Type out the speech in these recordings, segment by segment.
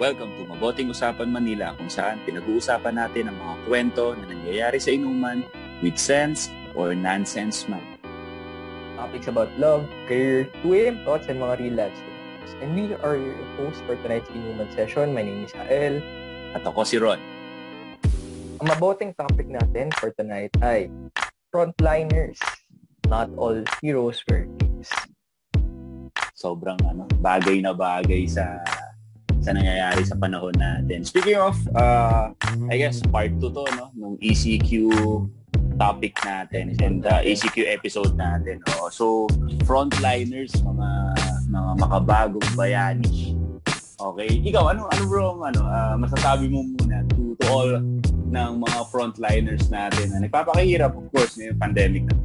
Welcome to Maboting Usapan Manila kung saan pinag-uusapan natin ang mga kwento na nangyayari sa inuman with sense or nonsense man. Topics about love, career, 2AM thoughts, and mga real life stories. And we are your hosts for tonight's inuman session. My name is Hael. At ako si Ron. Ang maboting topic natin for tonight ay frontliners. Not all heroes wear capes. Sobrang ano, bagay na bagay sa sa nangyayari sa panahon natin. Speaking of, uh, I guess part 2 to, no? Nung ECQ topic natin and uh, ECQ episode natin. Oh. So, frontliners, mga mga makabagong bayani. Okay, ikaw ano ano bro ano uh, masasabi mo muna to, to all ng mga frontliners natin na nagpapakahirap of course may pandemic na.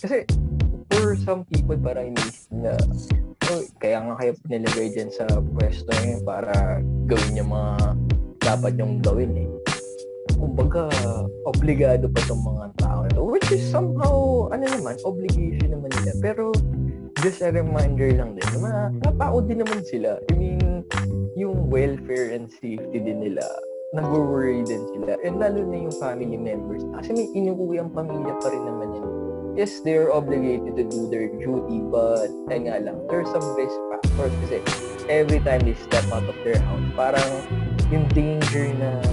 Kasi for some people parang inisip na oh, kaya nga kayo nilagay dyan sa pwesto niyo para gawin yung mga dapat yung gawin eh. Kumbaga, obligado pa tong mga tao na to, which is somehow, ano naman, obligation naman nila. Pero, just a reminder lang din, na napao din naman sila. I mean, yung welfare and safety din nila, nag-worry din sila. And lalo na yung family members. Kasi may inuwi ang pamilya pa rin naman yan yes, they're obligated to do their duty, but ayun nga lang, there's some risk factors kasi every time they step out of their house, parang yung danger na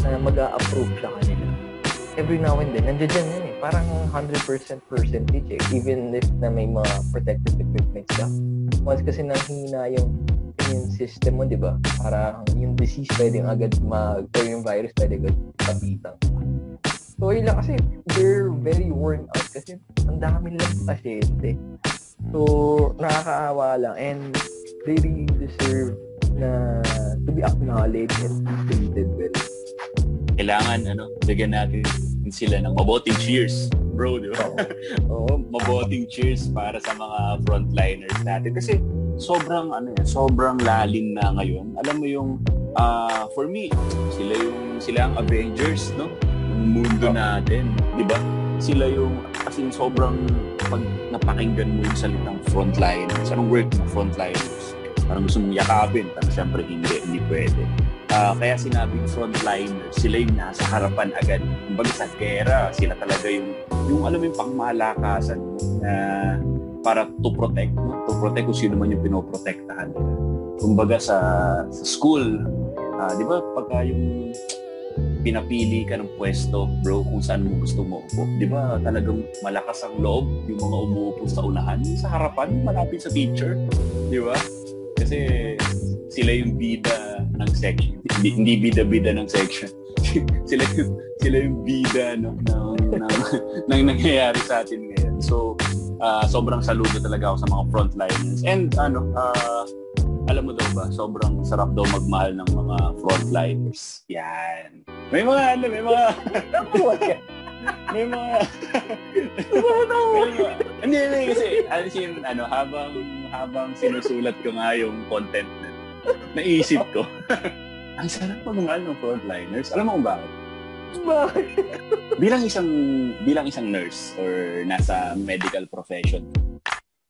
na mag-a-approve sa kanila. Every now and then, nandiyan dyan yan eh. Parang 100% percentage eh. Even if na may mga protective equipment ka. Once kasi nanghina yung immune system mo, di ba? Parang yung disease pwedeng agad mag, or yung virus pwede agad kapitan. So, yun lang kasi they're very worn out kasi ang dami nilang pasyente. So, nakakaawa lang and they really deserve na to be acknowledged and treated well. Kailangan, ano, bigyan natin sila ng maboting cheers, bro, di ba? Oo, maboting cheers para sa mga frontliners natin. Kasi sobrang, ano sobrang lalim na ngayon. Alam mo yung, uh, for me, sila yung, sila ang Avengers, no? Mundo natin, di ba? Sila yung, as in, sobrang, pag napakinggan mo yung salitang frontliners, anong word ng frontliners? Parang gusto mong yakapin, pero syempre hindi, hindi pwede. Uh, kaya sinabing frontliners, sila yung nasa harapan agad. Kumbaga sa gera, sila talaga yung, yung alam mo yung pangmalakasan mo na para to protect, no? to protect kung sino man yung pinoprotektahan nila. Kumbaga sa, sa school, uh, di ba, pagka yung pinapili ka ng pwesto, bro, kung saan mo gusto mo upo. Di ba talagang malakas ang loob yung mga umuupo sa unahan, sa harapan, malapit sa teacher. Di ba? Kasi sila yung bida ng section. Hindi, hindi bida-bida ng section. sila yung sila yung bida no, ng, ng, ng nangyayari sa atin ngayon. So, uh, sobrang saludo talaga ako sa mga frontliners. And ano, uh, alam mo daw ba, sobrang sarap daw magmahal ng mga frontliners. Yan. May mga ano, may mga... may mga... Hindi, hindi, kasi, as in, ano, habang, habang sinusulat ko nga yung content na, naisip ko, ang sarap magmahal ng frontliners. Alam mo kung bakit? Bakit? bilang isang bilang isang nurse or nasa medical profession,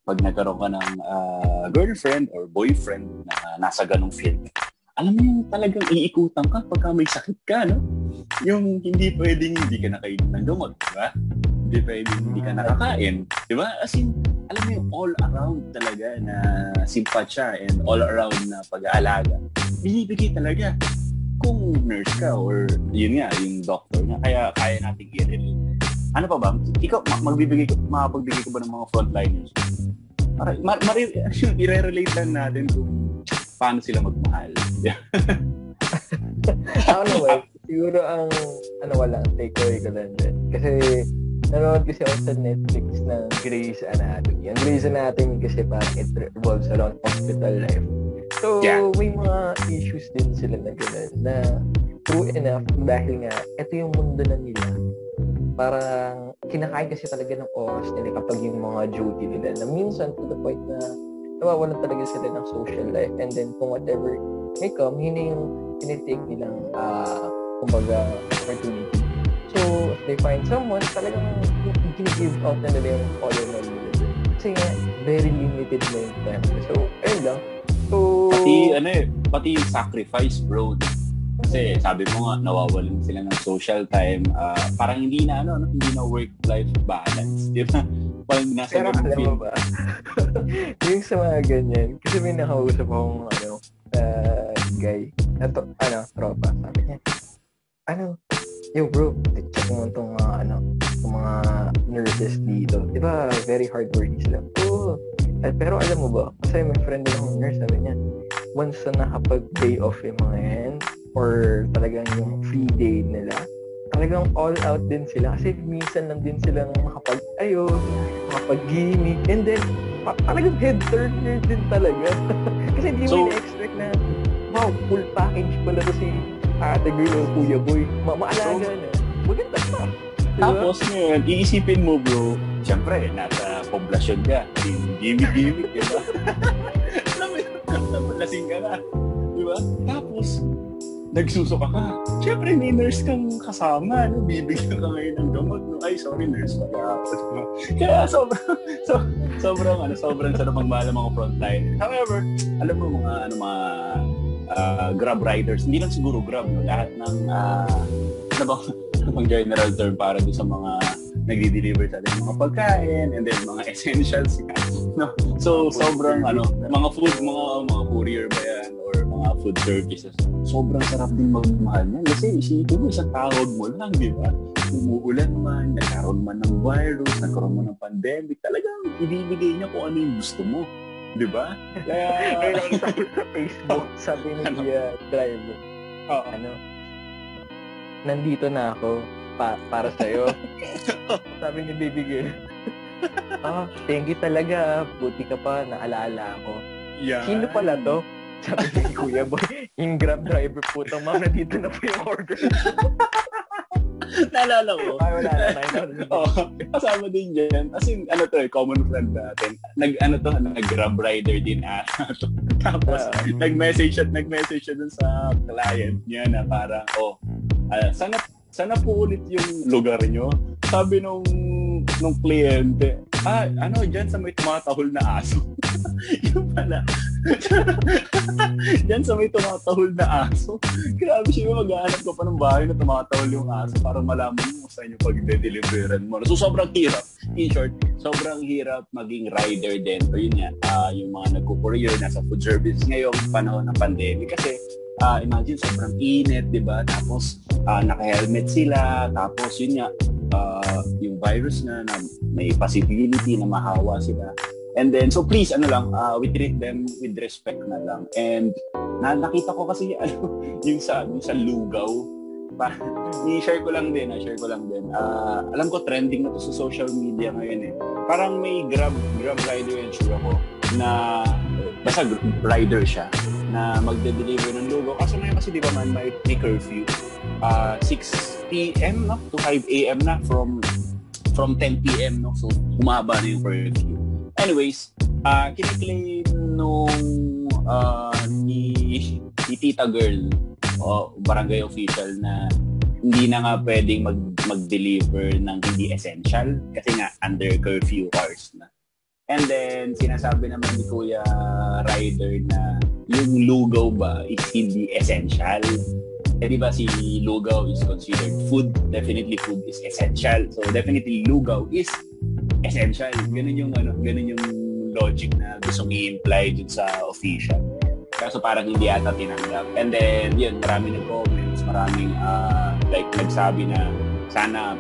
pag nagkaroon ka ng uh, girlfriend or boyfriend na nasa ganong field, alam mo yung talagang iikutan ka pagka may sakit ka, no? Yung hindi pwedeng hindi ka nakainom ng gamot, di ba? Hindi pwedeng hindi ka nakakain, di ba? As in, alam mo yung all around talaga na simpatsya and all around na pag-aalaga. Binibigay talaga kung nurse ka or yun nga, yung doctor nga, kaya kaya natin i-relate ano pa ba? Ikaw, magbibigay, makapagbigay ko ba ng mga frontliners? Para, ma, ma, i-relate lang natin kung paano sila magmahal. Ako naman, siguro ang, ano wala, takeaway ko lang din. Kasi, nanonood kasi ako sa Netflix ng Grey's Anatomy. Ang Grey's Anatomy kasi parang it revolves around hospital life. So, yeah. may mga issues din sila na gano'n na true enough dahil nga, ito yung mundo na nila parang kinakain kasi talaga ng oras nila kapag yung mga duty nila na minsan to the point na nawawalan talaga sila ng social life and then kung whatever may come, yun yung tinitake nilang uh, kumbaga opportunity. So, if they find someone, talagang gini-give out na nila yung follow na nila. Kasi nga, very limited na yung time. So, ayun lang. So, pati, ano eh, pati yung sacrifice, bro. Kasi sabi mo nga, nawawalan sila ng social time. Uh, parang hindi na, ano, hindi na work-life balance. Di ba? Parang nasa Pero alam mo ba, yung sa mga ganyan, kasi may nakausap akong, ano, uh, guy, ato, ano, tropa, sabi niya, ano, yo bro, check mo itong mga, ano, itong mga nurses dito. Di ba, very hardworking sila. Oo. Oh. pero alam mo ba, kasi may friend din akong nurse, sabi niya, once na nakapag-day off yung mga yan, or talagang yung free day nila, talagang all out din sila kasi minsan lang din sila makapag-ayos, makapag-gimmick, and then pa- talagang head turner din talaga. kasi hindi so, mo na-expect na, wow, full package pala to si ate girl o kuya boy. Ma maalaga so, na. Maganda pa. Diba? Tapos ngayon, iisipin mo bro, siyempre, nasa poblasyon ka, gimmick-gimmick, di ba? Alam mo, lasing ka na. Di ba? Tapos, nagsusuka ka. Siyempre, may nurse kang kasama. No? Bibigyan ka ngayon ng gamot. No? Ay, sorry, nurse. Kaya sobrang, so, sobrang, ano, sobrang sarap magmahal mga frontline. However, alam mo mga, ano, mga uh, Grab riders, hindi lang siguro Grab, no? lahat ng, uh, ano ba, bang general term para doon sa mga nagdi-deliver sa atin mga pagkain and then mga essentials no so sobrang ano mga food mga mga courier ba yan mga food services sobrang sarap din magmahal niyan kasi isipin mo isang tawag mo lang di ba umuulan man nagkaroon man ng virus nagkaroon man ng pandemic talagang ibibigay niya kung ano yung gusto mo di ba kaya nakita ko sa Facebook sabi ni ano? Uh, driver oh. ano nandito na ako pa, para sa'yo. Sabi ni Baby Girl. ah, thank you talaga. Buti ka pa, naalala ako. Yeah. Sino pala to? Sabi ni Kuya Boy, yung Grab driver po to. Ma'am, nandito na po yung order. Naalala ko. Ay, wala na. Oo. Kasama din dyan. As in, ano to eh, common friend natin. Nag, ano to, nag-grab rider din ata. Tapos, uh, nag-message at nag-message siya dun sa client niya na parang, oh, uh, sana sana po ulit yung lugar nyo. Sabi nung nung kliyente, ah, ano, dyan sa may tumatahol na aso. yung pala. dyan sa may tumatahol na aso. Grabe siya, maghahanap ka pa ng bahay na tumatahol yung aso para malaman mo sa inyo pag de-deliveran mo. So, sobrang hirap. In short, sobrang hirap maging rider din. So, yun nga, uh, yung mga nagko-courier, nasa food service ngayong panahon ng pandemic. Kasi, uh, imagine sobrang init, 'di ba? Tapos uh, naka-helmet sila, tapos yun nga uh, yung virus na, na may possibility na mahawa sila. And then, so please, ano lang, uh, we treat them with respect na lang. And na, nakita ko kasi ano, yung sa, yung sa lugaw, pa, i-share ko lang din, i-share ko lang din. Uh, alam ko trending na to sa social media ngayon eh. Parang may Grab, Grab rider yan sure ako na basta rider siya na magde-deliver ng lugaw. Kaso ngayon kasi di ba man may, may curfew. Uh, 6 p.m. no? to 5 a.m. na from from 10 p.m. no? So humaba na yung curfew. Anyways, uh, kiniklaim nung uh, ni, ni Tita Girl o barangay official na hindi na nga pwedeng mag, mag-deliver ng hindi essential kasi nga under curfew hours na. And then, sinasabi naman ni Kuya Ryder na yung lugaw ba is hindi essential. Eh, di ba si lugaw is considered food. Definitely food is essential. So, definitely lugaw is essential. Ganun yung, ano, ganun yung logic na gusto i-imply dun sa official. Kaso parang hindi ata tinanggap. And then, yun, marami nag-comments, maraming uh, like nagsabi na sana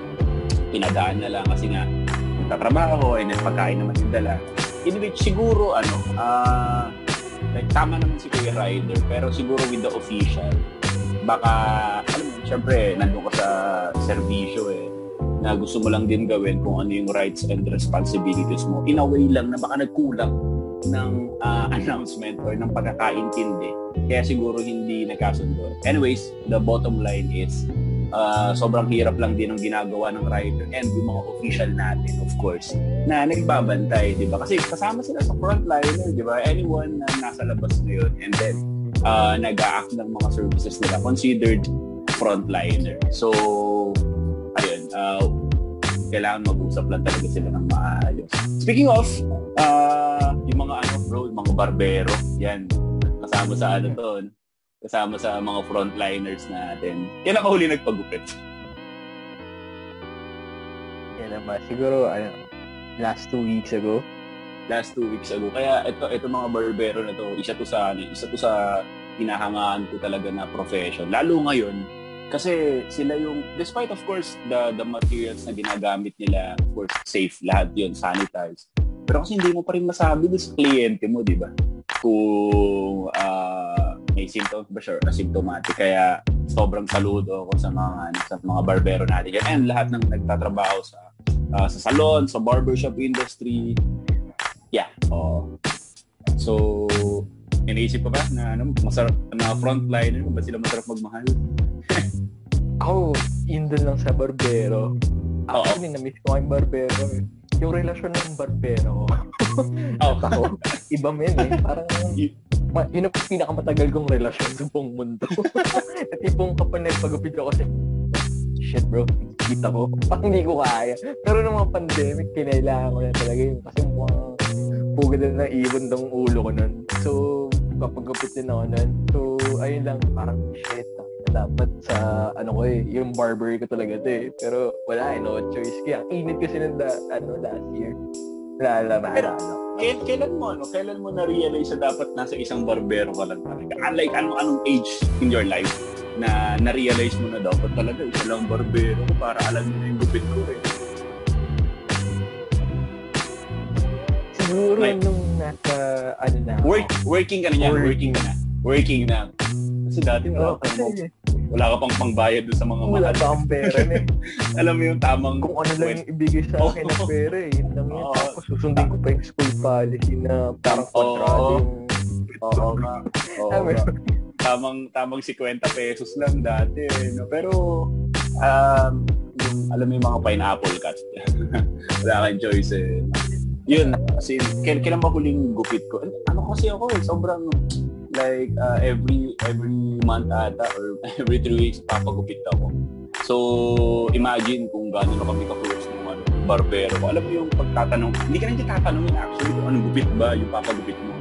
pinadaan na lang kasi nga nagtatrabaho and then pagkain naman si dala. In which siguro ano, uh, like tama naman si Kuya Ryder pero siguro with the official baka alam mo, syempre nandun ka sa servisyo eh na gusto mo lang din gawin kung ano yung rights and responsibilities mo. In a way lang na baka nagkulang ng uh, announcement or ng pagkakaintindi. Kaya siguro hindi nagkasundo. Anyways, the bottom line is uh, sobrang hirap lang din ang ginagawa ng rider and yung mga official natin, of course, na nagbabantay, di ba? Kasi kasama sila sa frontliner, di ba? Anyone na nasa labas na yun and then uh, nag-act ng mga services nila considered frontliner. So, uh, kailangan mag-usap lang talaga sila ng maayos. Speaking of, uh, yung mga ano bro, yung mga barbero, yan, kasama sa ano to, kasama sa mga frontliners natin. Kailan ka huli nagpagupit? Yan naman. Siguro, ano, last two weeks ago. Last two weeks ago. Kaya ito, ito mga barbero na to, isa to sa, ano, isa to sa hinahangaan ko talaga na profession. Lalo ngayon, kasi sila yung, despite of course, the, the materials na ginagamit nila, of course, safe lahat yun, sanitized. Pero kasi hindi mo pa rin masabi sa kliyente mo, di ba? Kung uh, may symptoms ba siya asymptomatic. Kaya sobrang saludo ako sa mga ano, sa mga barbero natin. Yan, and lahat ng nagtatrabaho sa uh, sa salon, sa barbershop industry. Yeah. Oh. So, iniisip ko ba na ano, masarap na frontliner, ba sila masarap magmahal? ako, yun dun lang sa barbero. Actually, na-miss ko yung barbero. Yung relasyon ng barbero. oh. ako, iba men eh. Parang, ma- yun ang pinakamatagal kong relasyon sa buong mundo. At tipong kapag nagpagupit ako kasi, shit bro, kita ko. Parang hindi ko kaya. Pero nung mga pandemic, kinailangan ko na talaga yun. Kasi mukhang pugad na ng ibon ng ulo ko nun. So, kapag gupit din ako nun. So, ayun lang, parang shit dapat sa ano ko eh, yung barber ko talaga to eh. Pero wala eh, no choice. Kaya init kasi ng da, ano, last year. Pero, ano. Kailan, kailan mo ano, kailan mo na-realize na dapat nasa isang barbero ka lang talaga? Unlike ano anong age in your life na na-realize mo na dapat talaga isa lang barbero ko para alam mo na yung gupit ko eh. Siguro like, nung nasa ano na. Work, working ka na niya, working ka na. Working na. Kasi dati wala, oh, kasi, wala ka pang pangbayad doon sa mga mahal. Wala pa akong pera eh. Alam mo yung tamang... Kung ano lang yung ibigay sa akin oh, na pera eh. Yun lang yun. Oh, Tapos susundin ko pa yung school policy na parang kontrado oh, yung... Oo nga. Oo Tamang, tamang 50 pesos lang dati eh. No? Pero, um, yung, alam mo yung mga pineapple cut. wala kang choice eh. Yun, kasi kailan ba huling gupit ko? Ano kasi ako eh, sobrang like uh, every every month ata or every three weeks papagupit ako. So, imagine kung gaano na kami ka-close ng ano, barbero. Alam mo yung pagtatanong, hindi ka hindi tatanungin actually kung anong gupit ba yung papagupit mo.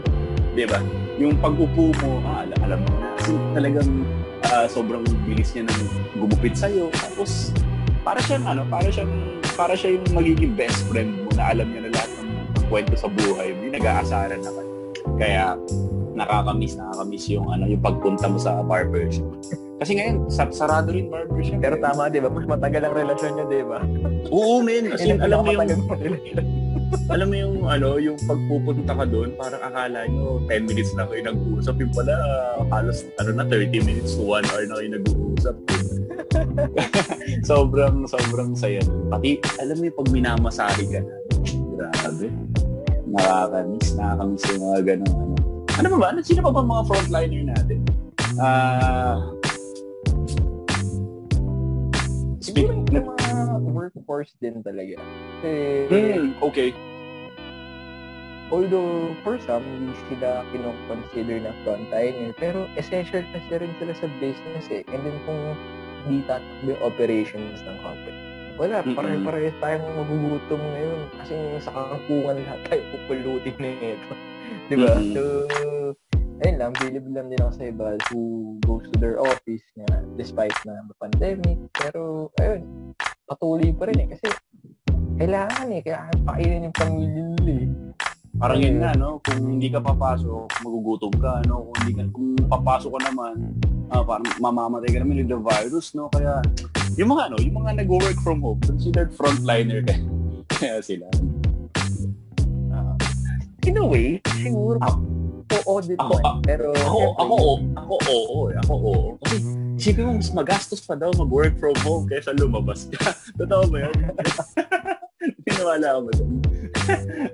Di ba? Yung pag-upo mo, ah, alam, alam mo na. Kasi talagang uh, sobrang bilis niya ng gumupit sa'yo. Tapos, para siyang ano, para siyang para siya yung magiging best friend mo na alam niya na kwento sa buhay mo. Yung nag-aasaran naman. Kaya, nakakamiss, nakakamiss yung ano yung pagpunta mo sa barbershop. Kasi ngayon, sarado rin barbershop. Pero tama, di ba? Mas matagal ang relasyon niyo, di ba? Oo, men. Kasi alam mo yung... alam mo yung ano, yung pagpupunta ka doon, parang akala nyo 10 minutes na kayo nag-uusap. Yung pala, halos ano na, 30 minutes to 1 hour na kayo nag-uusap. sobrang, sobrang saya. Pati, alam mo yung pag minamasahe ka na, grabe. Nakakamiss, nakakamiss yung mga ganun, ano, ano ba ba? Ano, sino pa ba mga frontliner natin? Ah... Uh, Siguro yung mga workforce din talaga. Kasi, mm, okay. Although, for some, hindi sila kinoconsider na frontliner, pero essential kasi rin sila sa business eh. And then kung hindi tatakbo yung operations ng company. Wala, pare-parehas tayong magugutom ngayon kasi sa kakampungan lahat tayo pupulutin na ito. Di ba? Mm-hmm. So, ayun lang, believe lang din ako sa iba who goes to their office nga despite na pandemic. Pero, ayun, patuloy pa rin eh. Kasi, kailangan eh. Kailangan pakainin yung pamilya nila eh. Parang yun nga, no? Kung hindi ka papasok, magugutom ka, no? Kung, hindi ka, kung papasok ka naman, uh, parang mamamatay ka naman with the virus, no? Kaya, yung mga, ano, yung mga nag-work from home, considered frontliner kaya sila in a way, siguro, ako, oo din ako, po. Pero, ako, ako, ako, ako, oo, ako, oo. Kasi, isipin mo, mas magastos pa daw mag-work from home kaysa lumabas ka. Totoo ba yun? Pinawala ko ba doon?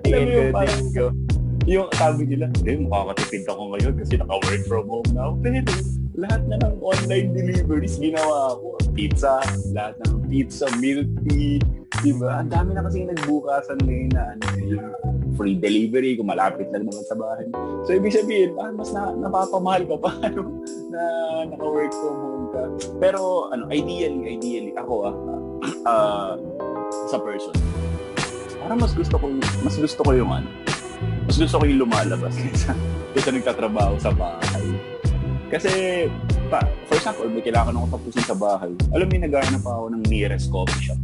Alam mo yung parang, yung sabi nila, eh, makakatipid ako ngayon kasi naka-work from home na ako. Pero lahat na ng online deliveries ginawa ko. Pizza, lahat ng pizza, milk tea, diba? Ang dami na kasi nagbukasan ngayon na ano, free delivery kung malapit lang naman sa bahay. So, ibig sabihin, ah, mas na, napapamahal ka pa ano, na naka-work from home ka. Pero, ano, ideally, ideally, ako ah, uh, sa person, parang mas gusto ko, mas gusto ko yung ano, mas gusto ko yung lumalabas kaysa, kaysa nagtatrabaho sa bahay. Kasi, pa, for example, may kailangan akong tapusin sa bahay. Alam mo, naghahanap ako ng nearest coffee shop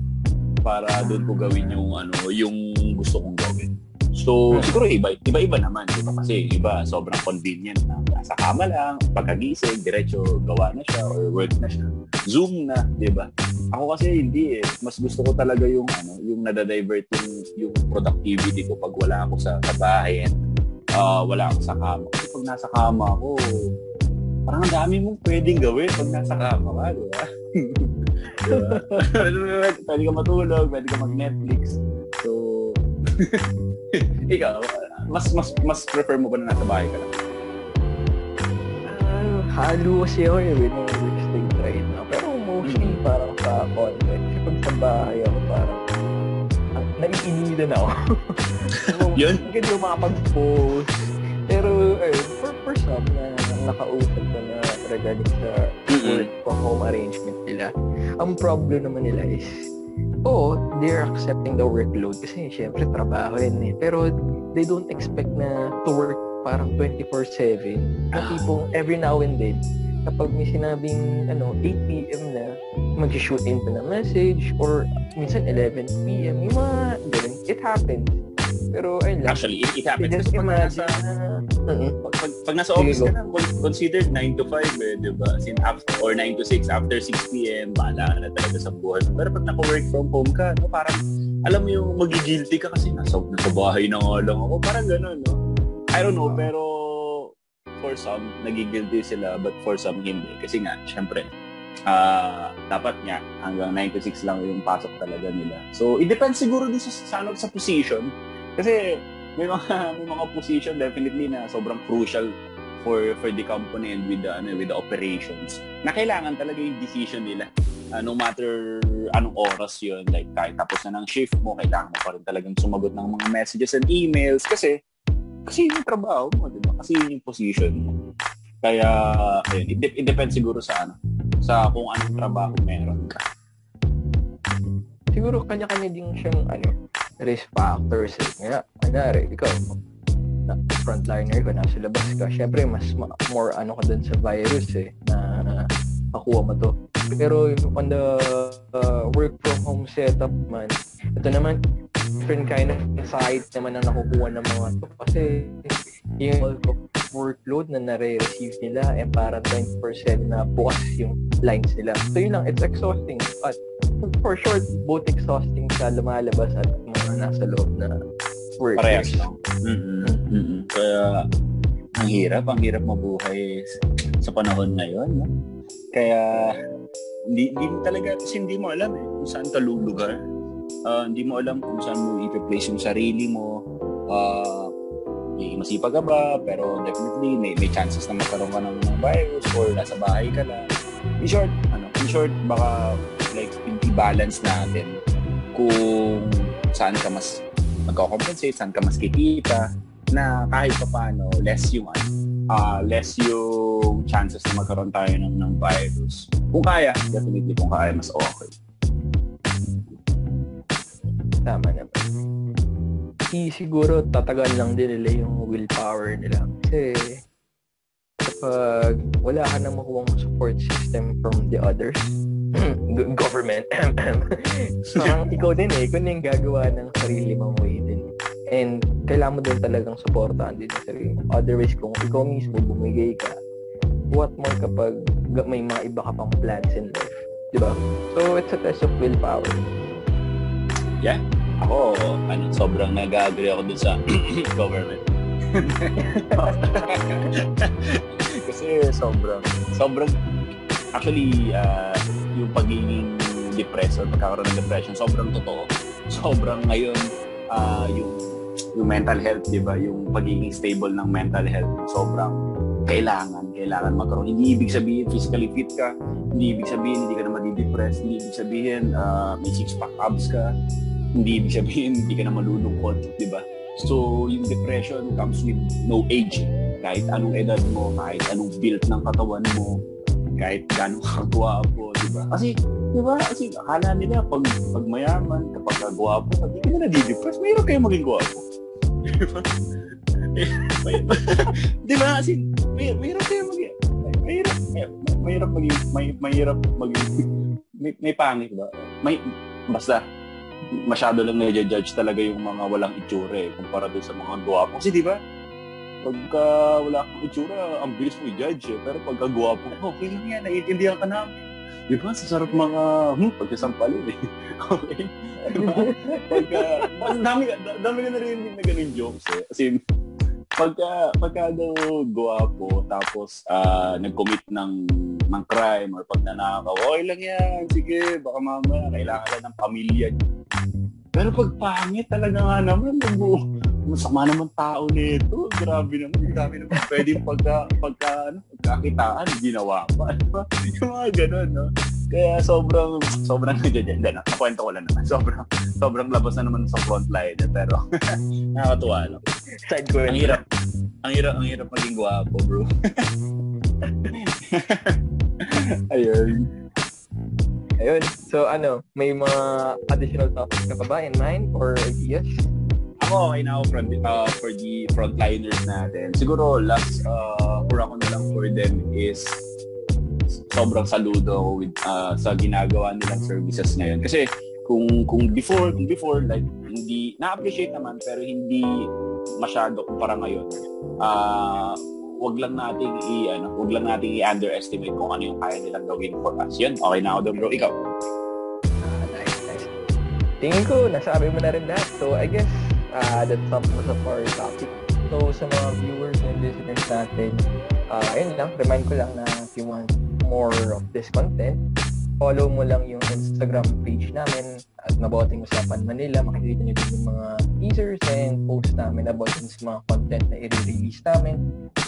para doon ko gawin yung ano, yung gusto kong gawin. So, hmm. siguro iba, iba-iba naman. Diba? Kasi iba, sobrang convenient na. Nasa kama lang, pagkagising, diretso, gawa na siya or work na siya. Zoom na, di ba? Ako kasi hindi eh. Mas gusto ko talaga yung ano, yung nadadivert yung, yung productivity ko pag wala ako sa, sa bahay and uh, wala ako sa kama. Kasi pag nasa kama ako, parang ang dami mong pwedeng gawin pag nasa kama ka, di ba? diba? pwede ka matulog, pwede ka mag-Netflix. So, ikaw, mas mas mas prefer mo ba na nasa bahay ka lang? Uh, halo kasi ako eh, with estate right now. Pero mostly mm-hmm. parang sa content. Kasi pag sa bahay ako, parang uh, naiinitan ako. so, Yun? Hindi ko makapag-post. Pero, eh, for, for some na nakausap ko na regarding sa mm-hmm. work from home arrangement nila, ang problem naman nila is oo, they're accepting the workload kasi syempre trabaho yun eh. Pero they don't expect na to work parang 24-7. Na tipong every now and then, kapag may sinabing ano, 8 p.m. na, mag-shoot in pa na message or minsan 11 p.m. Yung mga ganun. It happens. Pero ayun lang. Actually, it, it happens. Just imagine na, uh-huh. pag, pag, pag nasa office ka na, considered 9 to 5 eh, di ba? Sin after, or 9 to 6, after 6 p.m., bahala na talaga sa buhay Pero pag naka-work from home ka, no, parang, alam mo yung magigilty ka kasi nasa, nasa bahay na nga lang ako. Parang gano'n, no? I don't know, pero for some, nagigilty sila, but for some, hindi. Kasi nga, syempre, uh, dapat nga hanggang 9 to 6 lang yung pasok talaga nila. So, it depends siguro din sa, sa, sa position kasi may mga may mga position definitely na sobrang crucial for for the company and with the ano, with the operations. Na kailangan talaga yung decision nila. Uh, no matter anong oras yun, like kahit tapos na ng shift mo, kailangan mo pa rin talagang sumagot ng mga messages and emails kasi kasi yung trabaho mo, di ba? Kasi yun yung position mo. Kaya, ayun, it, it depends siguro sa ano, sa kung anong trabaho meron ka. Siguro kanya-kanya din siyang ano, risk factors. Eh. Nga, kanyari, ikaw, na frontliner ko, nasa labas ka, syempre, mas ma- more ano ka dun sa virus eh, na makuha mo to. Pero on the uh, work from home setup man, ito naman, different kind of insight naman na nakukuha ng mga to. Kasi yung workload na nare-receive nila eh, parang 20% na bukas yung lines nila. So yun lang, it's exhausting. At for sure, both exhausting sa lumalabas at nasa loob na work. Parehas lang. Mm-hmm. Mm-hmm. Kaya, ang hirap, ang hirap mabuhay sa panahon ngayon. No? Kaya, hindi, hindi talaga, kasi hindi mo alam eh, kung saan ka lulugar. Uh, hindi mo alam kung saan mo i-place yung sarili mo. Uh, masipag ka ba, pero definitely may, may chances na magkaroon ka ng, ng virus or nasa bahay ka lang. In short, ano, in short, baka like i-balance natin kung saan ka mas magko-compensate, saan ka mas kikita, na kahit pa paano, less yung uh, less yung chances na magkaroon tayo ng, ng virus. Kung kaya, definitely kung kaya, mas okay. Tama naman siguro tatagal lang din nila yung willpower nila. Kasi kapag wala ka nang makuha support system from the others, government, parang ikaw din eh, ikaw din gagawa ng sarili mong way din. And kailangan mo din talagang supportahan din sa sarili mo. Otherwise, kung ikaw mismo bumigay ka, what more kapag may mga iba ka pang plans in life. Diba? So, it's a test of willpower. Yeah, ako, ano, sobrang nag-agree ako dun sa government. Kasi sobrang, sobrang, actually, uh, yung pagiging depressed or pagkakaroon ng depression, sobrang totoo. Sobrang ngayon, uh, yung, yung mental health, di ba? Yung pagiging stable ng mental health, sobrang kailangan, kailangan magkaroon. Hindi ibig sabihin physically fit ka, hindi ibig sabihin hindi ka na madidepress, hindi ibig sabihin uh, may six-pack abs ka, hindi ibig sabihin hindi ka na malulungkot, di ba? So, yung depression comes with no age. Kahit anong edad mo, kahit anong build ng katawan mo, kahit gano'ng kagwapo, di ba? Kasi, di ba? Kasi akala nila pag, pag mayaman, kapag kagwapo, hindi ka na nadidepress, mayroon kayo maging gwapo. Di ba? di ba? As in, may, mahirap kayo mag mahirap, mahirap maging, may, mahirap maging, may, may pangit ba? May, basta, masyado lang na-judge talaga yung mga walang itsura eh, kumpara doon sa mga guwapo. Kasi di ba, pagka wala kang itsura, ang bilis mo i-judge eh. Pero pagka guwapo, okay lang yan, naiintindihan ka namin. Di ba? Sa sarap mga, hmm, pagkasampalin eh. okay? Diba? Pagka, dami, dami ka narinig na ganun jokes eh. As in, pagka, pagka daw guwapo, tapos uh, nag-commit ng ng crime or pag nanakaw, okay lang yan, sige, baka mamaya kailangan lang ng pamilya. Pero pag pangit talaga nga naman, nagbuo, masama naman tao nito. Grabe naman, ang dami naman pwedeng pagka, pagka, ano, pagkakitaan, ginawa pa. Diba? Yung mga ganun, no? Kaya sobrang, sobrang nagaganda na. Kwento ko lang naman. Sobrang, sobrang labas na naman sa frontline. Pero, nakakatuwa lang. Side ko Ang hirap. Ang hirap, ang hirap maging gwapo, bro. Ayun. Ayun. So ano, may mga additional topics ka pa ba in mind or ideas? Ako, okay na ako for, uh, for the frontliners natin. Siguro, last uh, for ako na lang for them is sobrang saludo with, uh, sa ginagawa nilang services ngayon. Kasi kung kung before, kung before, like, hindi, na-appreciate naman, pero hindi masyado kumpara ngayon. Uh, wag lang nating i ano, wag lang nating i-underestimate kung ano yung kaya nilang gawin for us. Yun, okay na ako doon, bro. Ikaw. Ah, nice, nice. Tingin ko, nasabi mo na rin lahat. So, I guess, uh, that's up sa our topic. So, sa mga viewers and listeners natin, uh, ayun lang, remind ko lang na if you want more of this content, follow mo lang yung Instagram page namin at Maboting Usapan Manila. Makikita nyo din yung mga teasers and posts namin about sa mga content na i-release namin.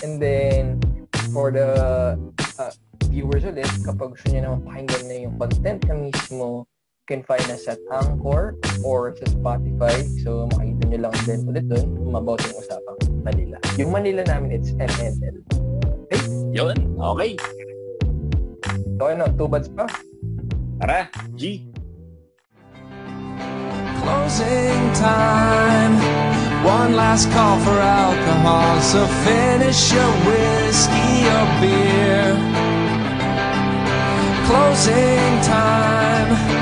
And then, for the uh, viewers ulit, kapag gusto nyo na mapakinggan na yung content na mismo, can find us at Anchor or sa Spotify. So, makikita nyo lang din ulit doon, Maboting Usapan Manila. Yung Manila namin, it's MNL. Okay? Yun, okay. So, ano, two buds pa? Tara, G. Closing time. One last call for alcohol. So finish your whiskey or beer. Closing time.